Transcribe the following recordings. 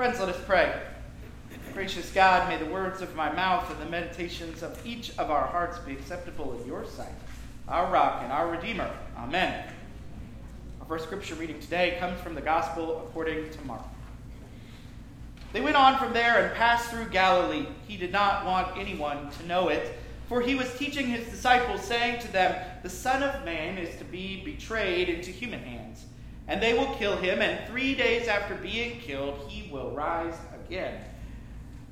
Friends, let us pray. Gracious God, may the words of my mouth and the meditations of each of our hearts be acceptable in your sight, our rock and our Redeemer. Amen. Our first scripture reading today comes from the Gospel according to Mark. They went on from there and passed through Galilee. He did not want anyone to know it, for he was teaching his disciples, saying to them, The Son of Man is to be betrayed into human hands and they will kill him, and three days after being killed, he will rise again.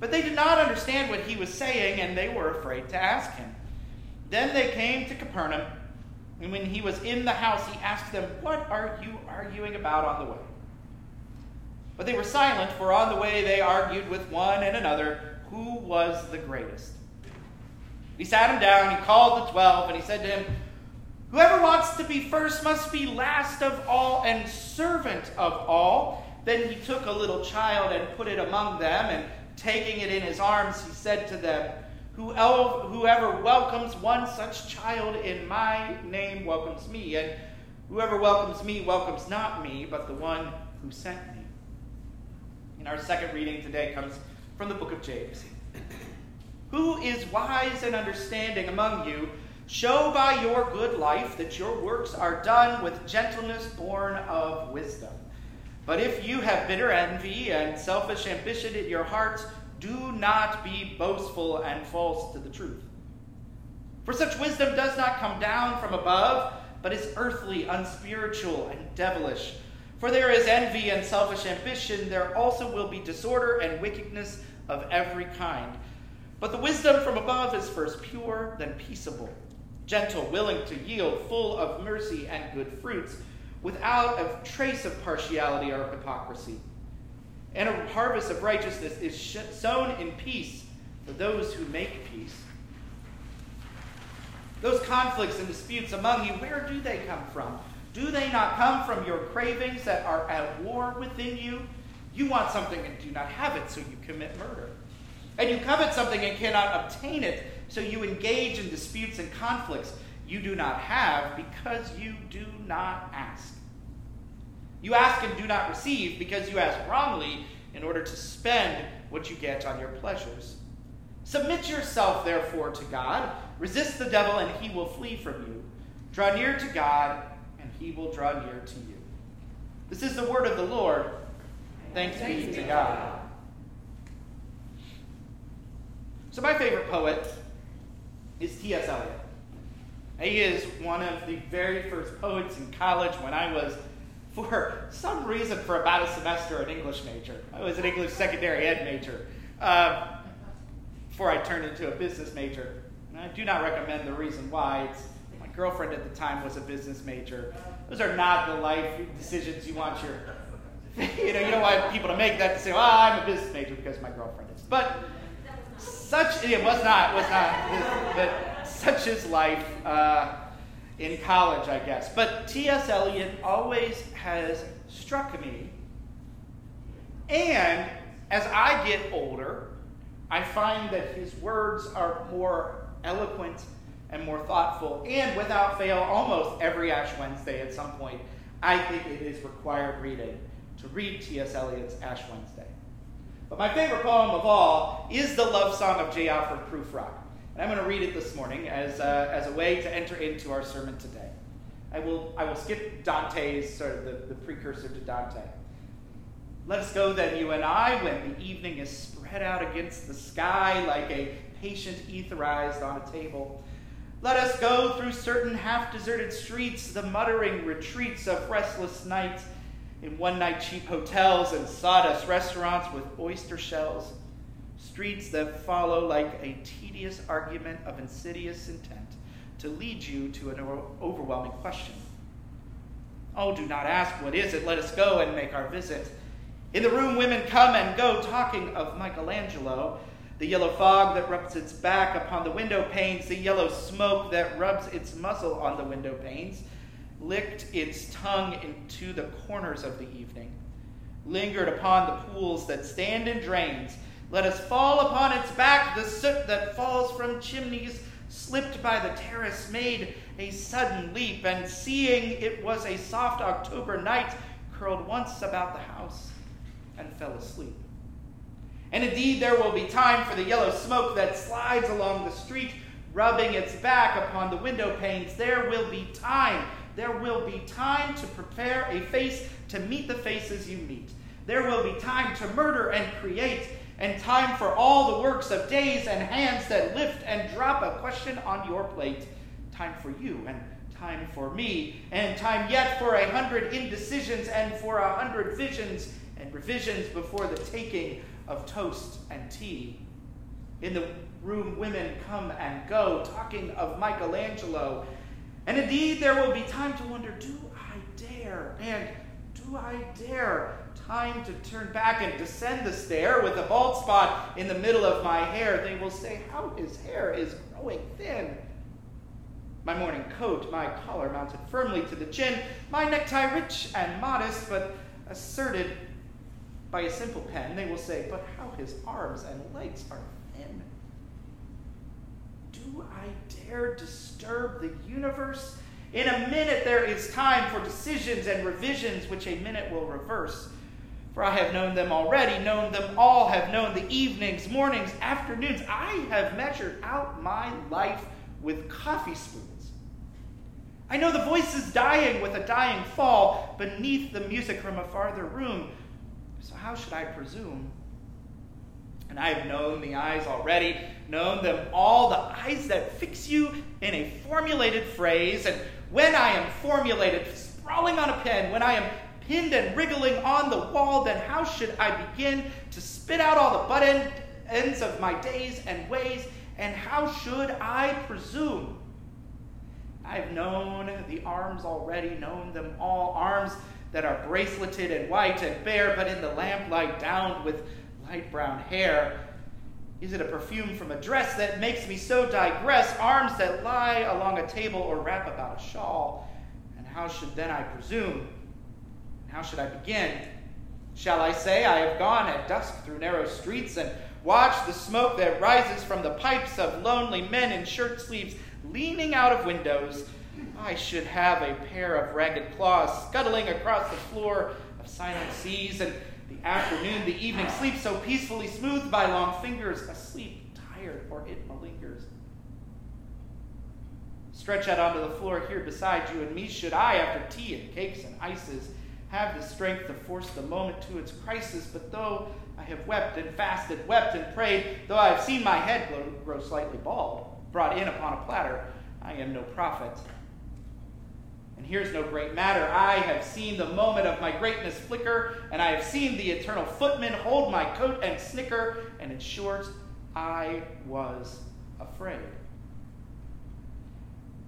But they did not understand what he was saying, and they were afraid to ask him. Then they came to Capernaum, and when he was in the house, he asked them, What are you arguing about on the way? But they were silent, for on the way they argued with one and another who was the greatest. He sat him down, he called the twelve, and he said to him, Whoever wants to be first must be last of all and servant of all. Then he took a little child and put it among them, and taking it in his arms, he said to them, Whoever welcomes one such child in my name welcomes me, and whoever welcomes me welcomes not me, but the one who sent me. And our second reading today comes from the book of James. Who is wise and understanding among you? Show by your good life that your works are done with gentleness born of wisdom. But if you have bitter envy and selfish ambition in your hearts, do not be boastful and false to the truth. For such wisdom does not come down from above, but is earthly, unspiritual, and devilish. For there is envy and selfish ambition, there also will be disorder and wickedness of every kind. But the wisdom from above is first pure, then peaceable gentle, willing to yield, full of mercy and good fruits, without a trace of partiality or hypocrisy. And a harvest of righteousness is sown in peace for those who make peace. Those conflicts and disputes among you, where do they come from? Do they not come from your cravings that are at war within you? You want something and do not have it, so you commit murder. And you covet something and cannot obtain it, so you engage in disputes and conflicts you do not have because you do not ask. You ask and do not receive because you ask wrongly in order to spend what you get on your pleasures. Submit yourself, therefore, to God. Resist the devil, and he will flee from you. Draw near to God, and he will draw near to you. This is the word of the Lord. Thanks, be to God. So, my favorite poet is T.S. Eliot. He is one of the very first poets in college when I was, for some reason, for about a semester, an English major. I was an English secondary ed major uh, before I turned into a business major. And I do not recommend the reason why. It's, my girlfriend at the time was a business major. Those are not the life decisions you want your, you know, you don't want people to make that to say, Well, I'm a business major because my girlfriend is. But such it was not was not but such is life uh, in college, I guess. But T.S. Eliot always has struck me, and as I get older, I find that his words are more eloquent and more thoughtful, and without fail, almost every Ash Wednesday at some point, I think it is required reading to read T.S. Eliot's Ash Wednesday. But my favorite poem of all is the love song of J. Alfred Prufrock. And I'm going to read it this morning as a, as a way to enter into our sermon today. I will, I will skip Dante's, sort of the, the precursor to Dante. Let us go then, you and I, when the evening is spread out against the sky like a patient etherized on a table. Let us go through certain half deserted streets, the muttering retreats of restless nights in one night cheap hotels and sawdust restaurants with oyster shells, streets that follow like a tedious argument of insidious intent to lead you to an overwhelming question. Oh, do not ask, what is it? Let us go and make our visit. In the room, women come and go, talking of Michelangelo, the yellow fog that rubs its back upon the window panes, the yellow smoke that rubs its muzzle on the window panes licked its tongue into the corners of the evening, lingered upon the pools that stand in drains. Let us fall upon its back, the soot that falls from chimneys, slipped by the terrace, made a sudden leap, and seeing it was a soft October night, curled once about the house and fell asleep. And indeed, there will be time for the yellow smoke that slides along the street, rubbing its back upon the window panes. There will be time. There will be time to prepare a face to meet the faces you meet. There will be time to murder and create, and time for all the works of days and hands that lift and drop a question on your plate. Time for you and time for me, and time yet for a hundred indecisions and for a hundred visions and revisions before the taking of toast and tea. In the room, women come and go, talking of Michelangelo. And indeed, there will be time to wonder do I dare? And do I dare? Time to turn back and descend the stair with a bald spot in the middle of my hair. They will say, How his hair is growing thin. My morning coat, my collar mounted firmly to the chin, my necktie rich and modest, but asserted by a simple pen, they will say, But how his arms and legs are thin. Do I dare disturb the universe? In a minute, there is time for decisions and revisions, which a minute will reverse. For I have known them already, known them all, have known the evenings, mornings, afternoons. I have measured out my life with coffee spoons. I know the voices dying with a dying fall beneath the music from a farther room. So how should I presume? And I have known the eyes already, known them all, the eyes that fix you in a formulated phrase. And when I am formulated, sprawling on a pen, when I am pinned and wriggling on the wall, then how should I begin to spit out all the butt end, ends of my days and ways? And how should I presume? I've known the arms already, known them all. Arms that are braceleted and white and bare, but in the lamplight downed with light brown hair? Is it a perfume from a dress that makes me so digress? Arms that lie along a table or wrap about a shawl? And how should then I presume? How should I begin? Shall I say I have gone at dusk through narrow streets and watched the smoke that rises from the pipes of lonely men in shirt sleeves leaning out of windows? I should have a pair of ragged claws scuttling across the floor silent seas, and the afternoon, the evening sleep so peacefully smoothed by long fingers, asleep, tired, or it malingers. Stretch out onto the floor here beside you and me, should I, after tea and cakes and ices, have the strength to force the moment to its crisis. But though I have wept and fasted, wept and prayed, though I have seen my head grow, grow slightly bald, brought in upon a platter, I am no prophet. And here's no great matter. I have seen the moment of my greatness flicker, and I have seen the eternal footman hold my coat and snicker, and in short, I was afraid.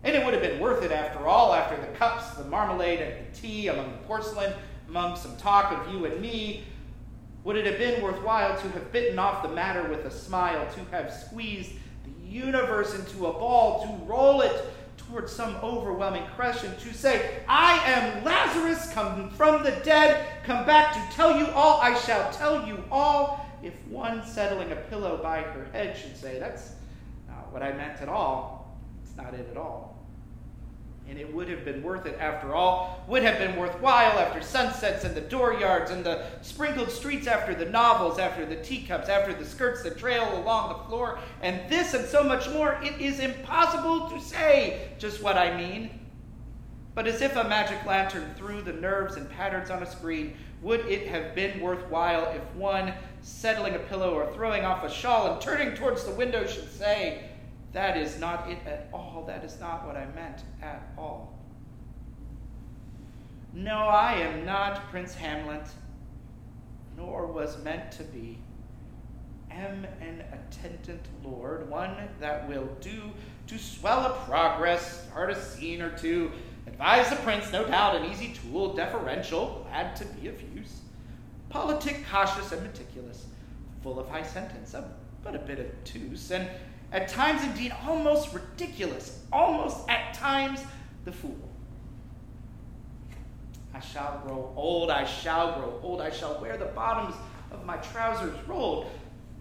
And it would have been worth it after all, after the cups, the marmalade, and the tea, among the porcelain, among some talk of you and me. Would it have been worthwhile to have bitten off the matter with a smile, to have squeezed the universe into a ball, to roll it towards some overwhelming crescent to say, I am Lazarus, come from the dead, come back to tell you all, I shall tell you all. If one settling a pillow by her head should say, That's not what I meant at all, it's not it at all. And it would have been worth it after all, would have been worthwhile after sunsets and the dooryards and the sprinkled streets, after the novels, after the teacups, after the skirts that trail along the floor, and this and so much more. It is impossible to say just what I mean. But as if a magic lantern threw the nerves and patterns on a screen, would it have been worthwhile if one, settling a pillow or throwing off a shawl and turning towards the window, should say, that is not it at all. That is not what I meant at all. No, I am not Prince Hamlet, nor was meant to be. Am an attendant lord, one that will do to swell a progress, start a scene or two, advise the prince, no doubt, an easy tool, deferential, glad to be of use, politic, cautious, and meticulous, full of high sentence, but a bit of obtuse, and at times indeed almost ridiculous, almost at times the fool. I shall grow old, I shall grow old, I shall wear the bottoms of my trousers rolled.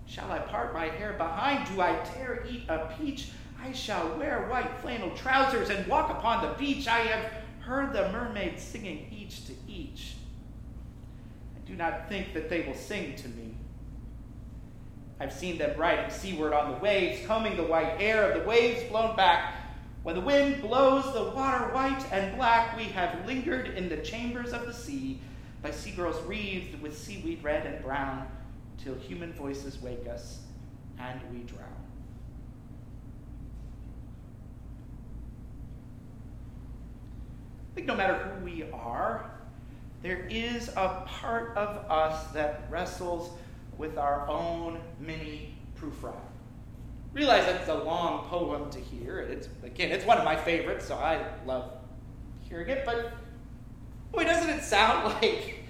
Shall I part my hair behind? Do I dare eat a peach? I shall wear white flannel trousers and walk upon the beach. I have heard the mermaids singing each to each. I do not think that they will sing to me. I've seen them riding seaward on the waves, combing the white hair of the waves blown back. When the wind blows the water white and black, we have lingered in the chambers of the sea by seagulls wreathed with seaweed red and brown, till human voices wake us and we drown. I think no matter who we are, there is a part of us that wrestles with our own mini proof proofread. Realize that it's a long poem to hear. It's again, it's one of my favorites, so I love hearing it. But boy, doesn't it sound like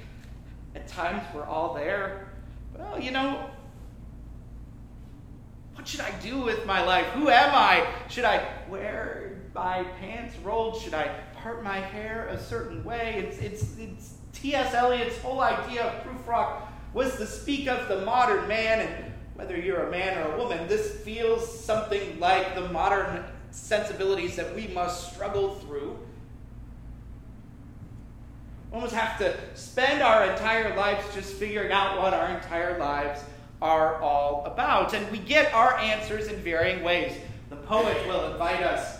at times we're all there? Well, you know, what should I do with my life? Who am I? Should I wear my pants rolled? Should I part my hair a certain way? It's it's it's T.S. Eliot's whole idea of Prufrock was to speak of the modern man, and whether you're a man or a woman, this feels something like the modern sensibilities that we must struggle through. We almost have to spend our entire lives just figuring out what our entire lives are all about. And we get our answers in varying ways. The poet will invite us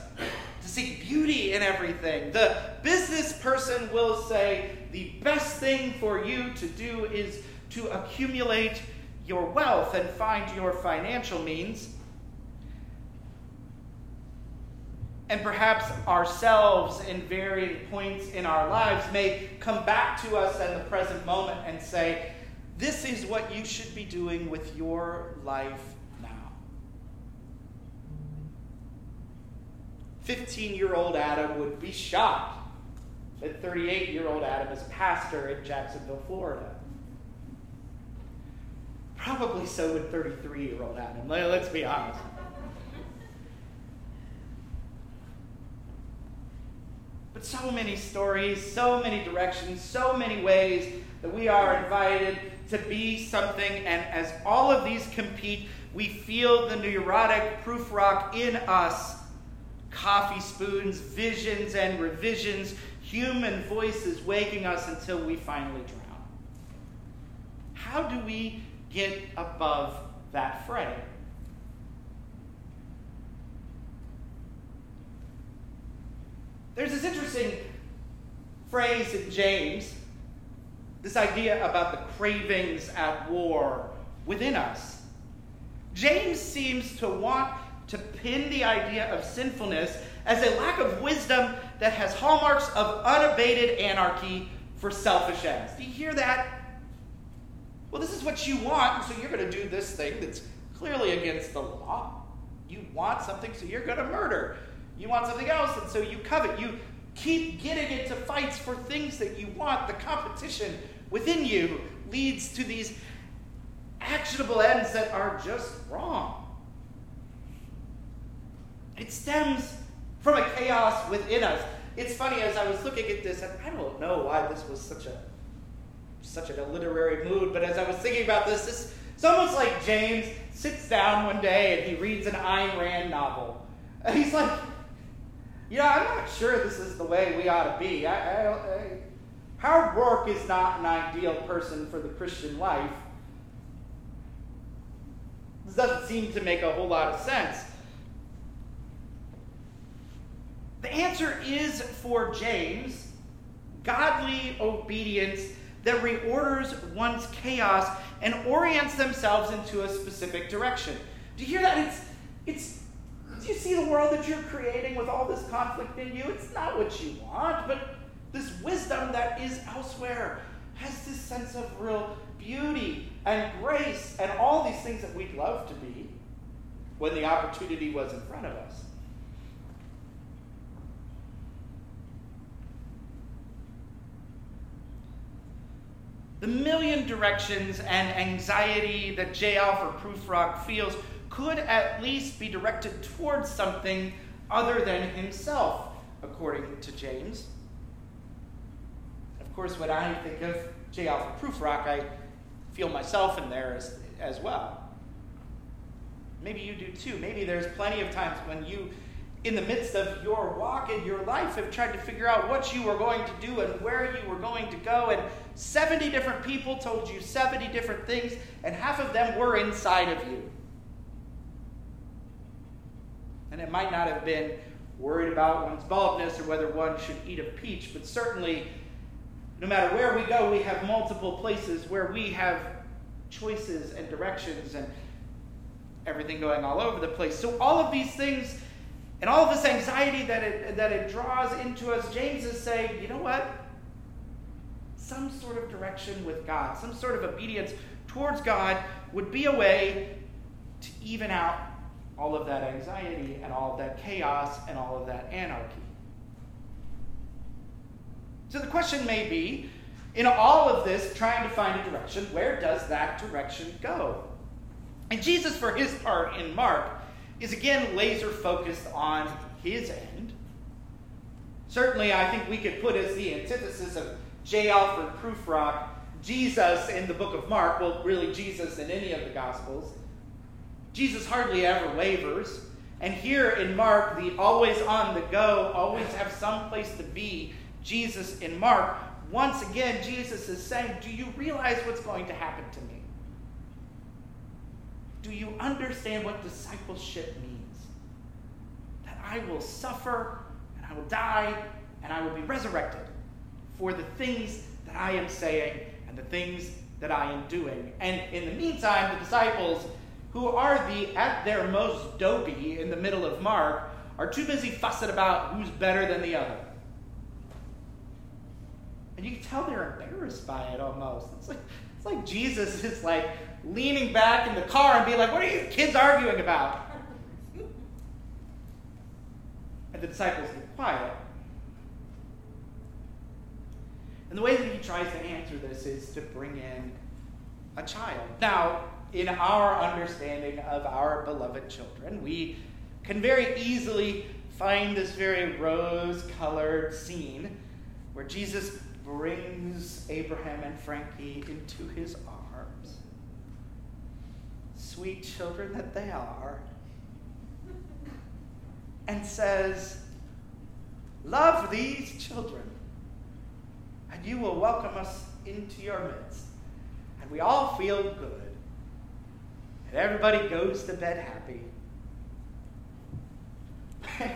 to seek beauty in everything. The business person will say, the best thing for you to do is to accumulate your wealth and find your financial means. And perhaps ourselves, in varying points in our lives, may come back to us in the present moment and say, This is what you should be doing with your life now. 15 year old Adam would be shocked that 38 year old Adam is pastor in Jacksonville, Florida. Probably so would 33 year old Adam. Let's be honest. But so many stories, so many directions, so many ways that we are invited to be something. And as all of these compete, we feel the neurotic Prufrock in us coffee spoons, visions, and revisions, human voices waking us until we finally drown. How do we get above that fray? There's this interesting phrase in James, this idea about the cravings at war within us. James seems to want to pin the idea of sinfulness as a lack of wisdom that has hallmarks of unabated anarchy for selfish ends. Do you hear that? Well, this is what you want, and so you're going to do this thing that's clearly against the law. You want something, so you're going to murder. You want something else, and so you covet. You keep getting into fights for things that you want. The competition within you leads to these actionable ends that are just wrong. It stems from a chaos within us. It's funny as I was looking at this, and I don't know why this was such a such a literary mood, but as I was thinking about this, this it's almost like James sits down one day and he reads an Ayn Rand novel. And he's like, "Yeah, I'm not sure this is the way we ought to be. I, I, I, Howard Roark is not an ideal person for the Christian life. This doesn't seem to make a whole lot of sense. The answer is for James godly obedience that reorders one's chaos and orients themselves into a specific direction. Do you hear that? It's, it's, do you see the world that you're creating with all this conflict in you? It's not what you want, but this wisdom that is elsewhere has this sense of real beauty and grace and all these things that we'd love to be when the opportunity was in front of us. The million directions and anxiety that J. Alfred Prufrock feels could at least be directed towards something other than himself, according to James. Of course, when I think of J. Alfred Prufrock, I feel myself in there as, as well. Maybe you do too. Maybe there's plenty of times when you, in the midst of your walk in your life, have tried to figure out what you were going to do and where you were going to go, and 70 different people told you 70 different things, and half of them were inside of you. And it might not have been worried about one's baldness or whether one should eat a peach, but certainly, no matter where we go, we have multiple places where we have choices and directions and everything going all over the place. So, all of these things and all of this anxiety that it, that it draws into us, James is saying, you know what? Some sort of direction with God, some sort of obedience towards God would be a way to even out all of that anxiety and all of that chaos and all of that anarchy. So the question may be in all of this, trying to find a direction, where does that direction go? And Jesus, for his part in Mark, is again laser focused on his end. Certainly, I think we could put as the antithesis of J. Alfred Prufrock, Jesus in the book of Mark, well, really Jesus in any of the Gospels. Jesus hardly ever wavers. And here in Mark, the always on the go, always have some place to be, Jesus in Mark, once again, Jesus is saying, Do you realize what's going to happen to me? Do you understand what discipleship means? That I will suffer and I will die and I will be resurrected for the things that I am saying and the things that I am doing. And in the meantime, the disciples, who are the at their most dopey in the middle of Mark, are too busy fussing about who's better than the other. And you can tell they're embarrassed by it almost. It's like, it's like Jesus is like leaning back in the car and being like, What are you kids arguing about? And the disciples get quiet. And the way that he tries to answer this is to bring in a child. Now, in our understanding of our beloved children, we can very easily find this very rose colored scene where Jesus brings Abraham and Frankie into his arms. Sweet children that they are. And says, Love these children, and you will welcome us into your midst. And we all feel good. And everybody goes to bed happy.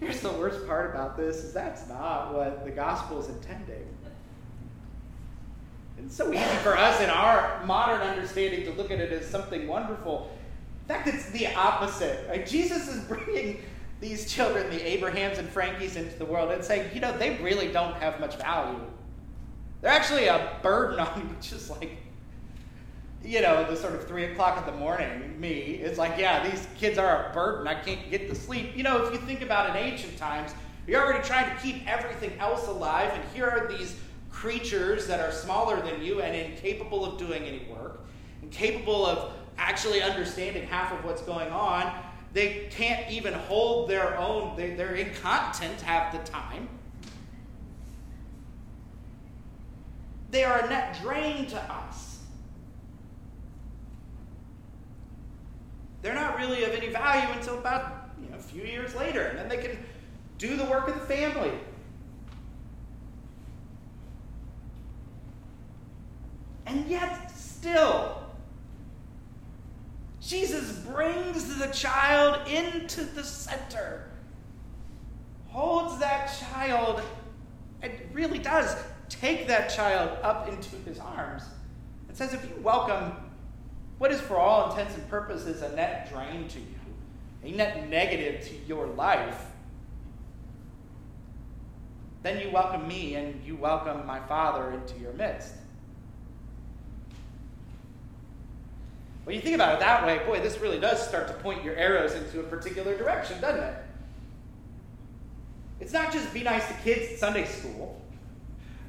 Here's the worst part about this is that's not what the gospel is intending. It's so easy for us in our modern understanding to look at it as something wonderful. In fact, it's the opposite. Jesus is bringing these children, the Abrahams and Frankies, into the world and saying, you know, they really don't have much value. They're actually a burden on you, just like, you know, the sort of three o'clock in the morning, me. It's like, yeah, these kids are a burden. I can't get to sleep. You know, if you think about in ancient times, you're already trying to keep everything else alive, and here are these creatures that are smaller than you and incapable of doing any work, incapable of actually understanding half of what's going on. They can't even hold their own, they, they're incontinent half the time. They are a net drain to us. They're not really of any value until about you know, a few years later, and then they can do the work of the family. And yet, still, Jesus brings the child into the center, holds that child, and really does take that child up into his arms, and says, If you welcome what is, for all intents and purposes, a net drain to you, a net negative to your life, then you welcome me and you welcome my Father into your midst. When you think about it that way, boy, this really does start to point your arrows into a particular direction, doesn't it? It's not just be nice to kids at Sunday school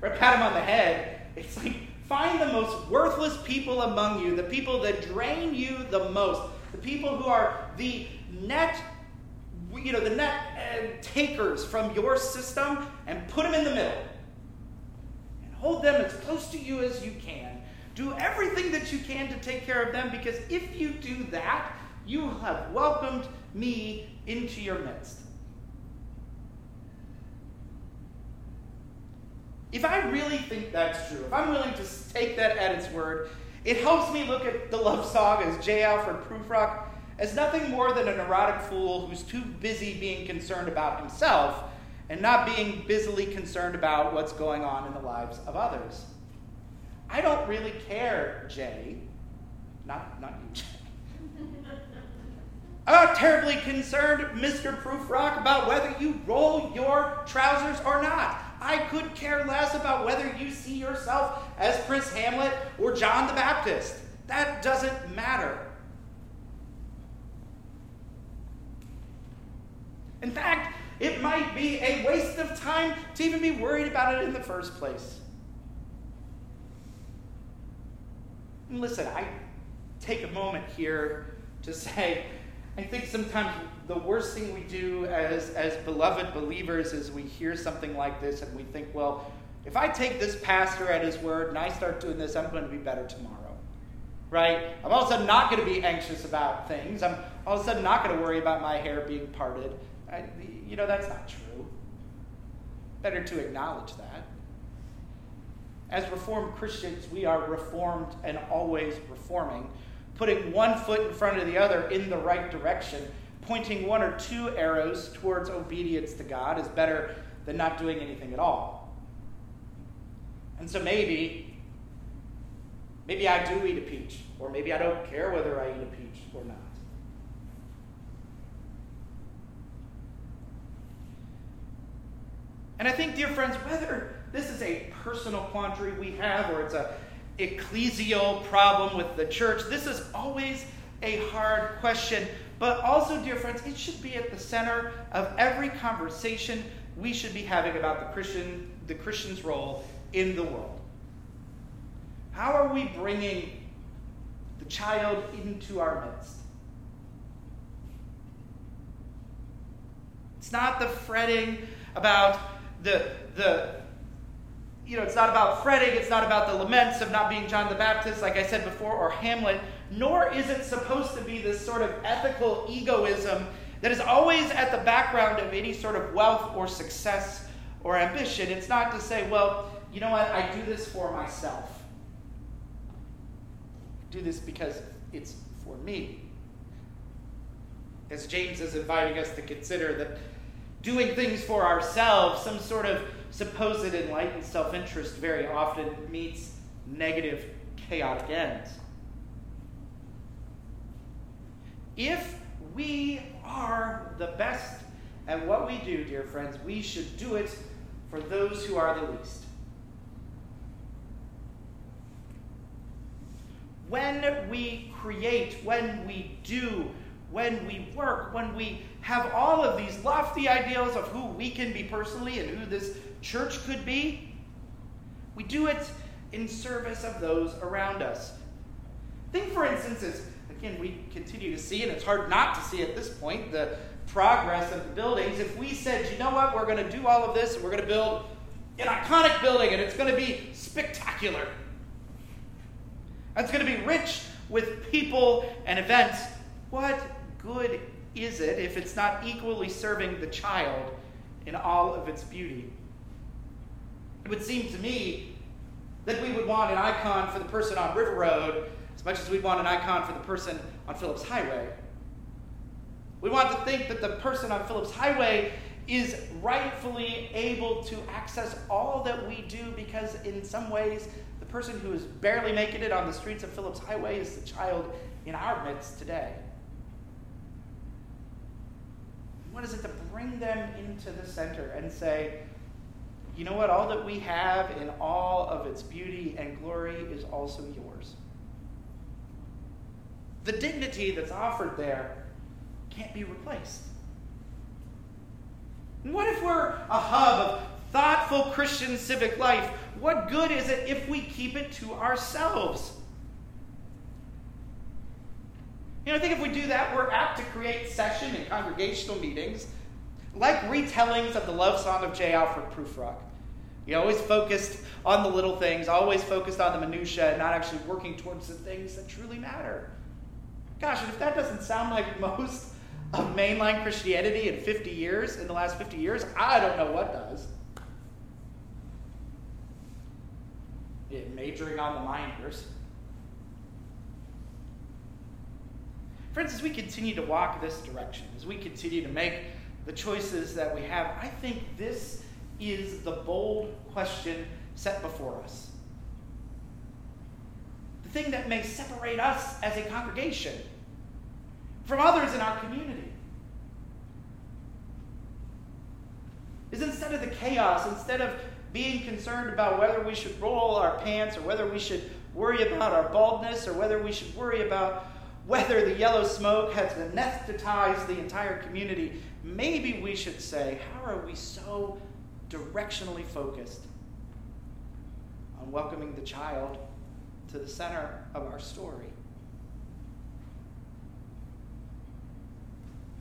or pat them on the head. It's like find the most worthless people among you, the people that drain you the most, the people who are the net, you know, the net uh, takers from your system, and put them in the middle. And hold them as close to you as you can do everything that you can to take care of them because if you do that, you have welcomed me into your midst. if I really think that's true, if I'm willing to take that at its word, it helps me look at the love song as J. Alfred Prufrock as nothing more than a neurotic fool who's too busy being concerned about himself and not being busily concerned about what's going on in the lives of others. I don't really care, Jay. Not, not you, Jay. I'm not terribly concerned, Mr. Prufrock, about whether you roll your trousers or not. I could care less about whether you see yourself as Prince Hamlet or John the Baptist. That doesn't matter. In fact, it might be a waste of time to even be worried about it in the first place. And listen, I take a moment here to say, I think sometimes the worst thing we do as, as beloved believers is we hear something like this and we think, well, if I take this pastor at his word and I start doing this, I'm going to be better tomorrow. Right? I'm all of a sudden not going to be anxious about things. I'm all of a sudden not going to worry about my hair being parted. I, you know, that's not true. Better to acknowledge that. As Reformed Christians, we are reformed and always reforming, putting one foot in front of the other in the right direction pointing one or two arrows towards obedience to God is better than not doing anything at all. And so maybe, maybe I do eat a peach, or maybe I don't care whether I eat a peach or not. And I think, dear friends, whether this is a personal quandary we have or it's a ecclesial problem with the church, this is always a hard question but also, dear friends, it should be at the center of every conversation we should be having about the Christian, the Christian's role in the world. How are we bringing the child into our midst? It's not the fretting about the, the you know, it's not about fretting, it's not about the laments of not being John the Baptist, like I said before, or Hamlet, nor is it supposed to be this sort of ethical egoism that is always at the background of any sort of wealth or success or ambition. It's not to say, well, you know what, I do this for myself. I do this because it's for me. As James is inviting us to consider that doing things for ourselves, some sort of supposed enlightened self interest, very often meets negative, chaotic ends. If we are the best at what we do, dear friends, we should do it for those who are the least. When we create, when we do, when we work, when we have all of these lofty ideals of who we can be personally and who this church could be, we do it in service of those around us. Think, for instance, again, we continue to see, and it's hard not to see at this point, the progress of the buildings. If we said, you know what, we're going to do all of this, and we're going to build an iconic building, and it's going to be spectacular. It's going to be rich with people and events. What good is it if it's not equally serving the child in all of its beauty? It would seem to me that we would want an icon for the person on River Road as much as we'd want an icon for the person on Phillips Highway. We want to think that the person on Phillips Highway is rightfully able to access all that we do because, in some ways, the person who is barely making it on the streets of Phillips Highway is the child in our midst today. What is it to bring them into the center and say, you know what? All that we have in all of its beauty and glory is also yours. The dignity that's offered there can't be replaced. what if we're a hub of thoughtful Christian civic life? What good is it if we keep it to ourselves? You know, I think if we do that, we're apt to create session and congregational meetings like retellings of the love song of J. Alfred Prufrock. You always focused on the little things, always focused on the minutiae, and not actually working towards the things that truly matter. Gosh, and if that doesn't sound like most of mainline Christianity in 50 years, in the last 50 years, I don't know what does. It majoring on the minors. Friends, as we continue to walk this direction, as we continue to make the choices that we have, I think this is the bold question set before us. The thing that may separate us as a congregation from others in our community. Is instead of the chaos, instead of being concerned about whether we should roll our pants or whether we should worry about our baldness or whether we should worry about whether the yellow smoke has anesthetized the entire community, maybe we should say, how are we so directionally focused on welcoming the child to the center of our story?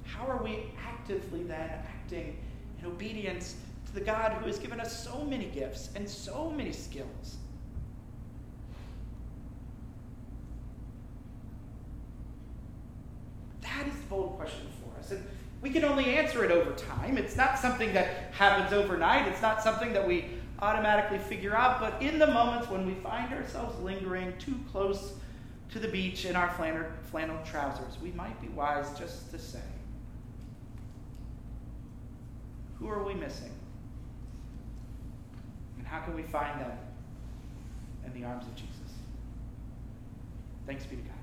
How are we actively then acting in obedience to the God who has given us so many gifts and so many skills? That is the bold question for us. And we can only answer it over time. It's not something that happens overnight, it's not something that we automatically figure out. But in the moments when we find ourselves lingering too close to the beach in our flannel, flannel trousers, we might be wise just to say, Who are we missing? And how can we find them in the arms of Jesus? Thanks be to God.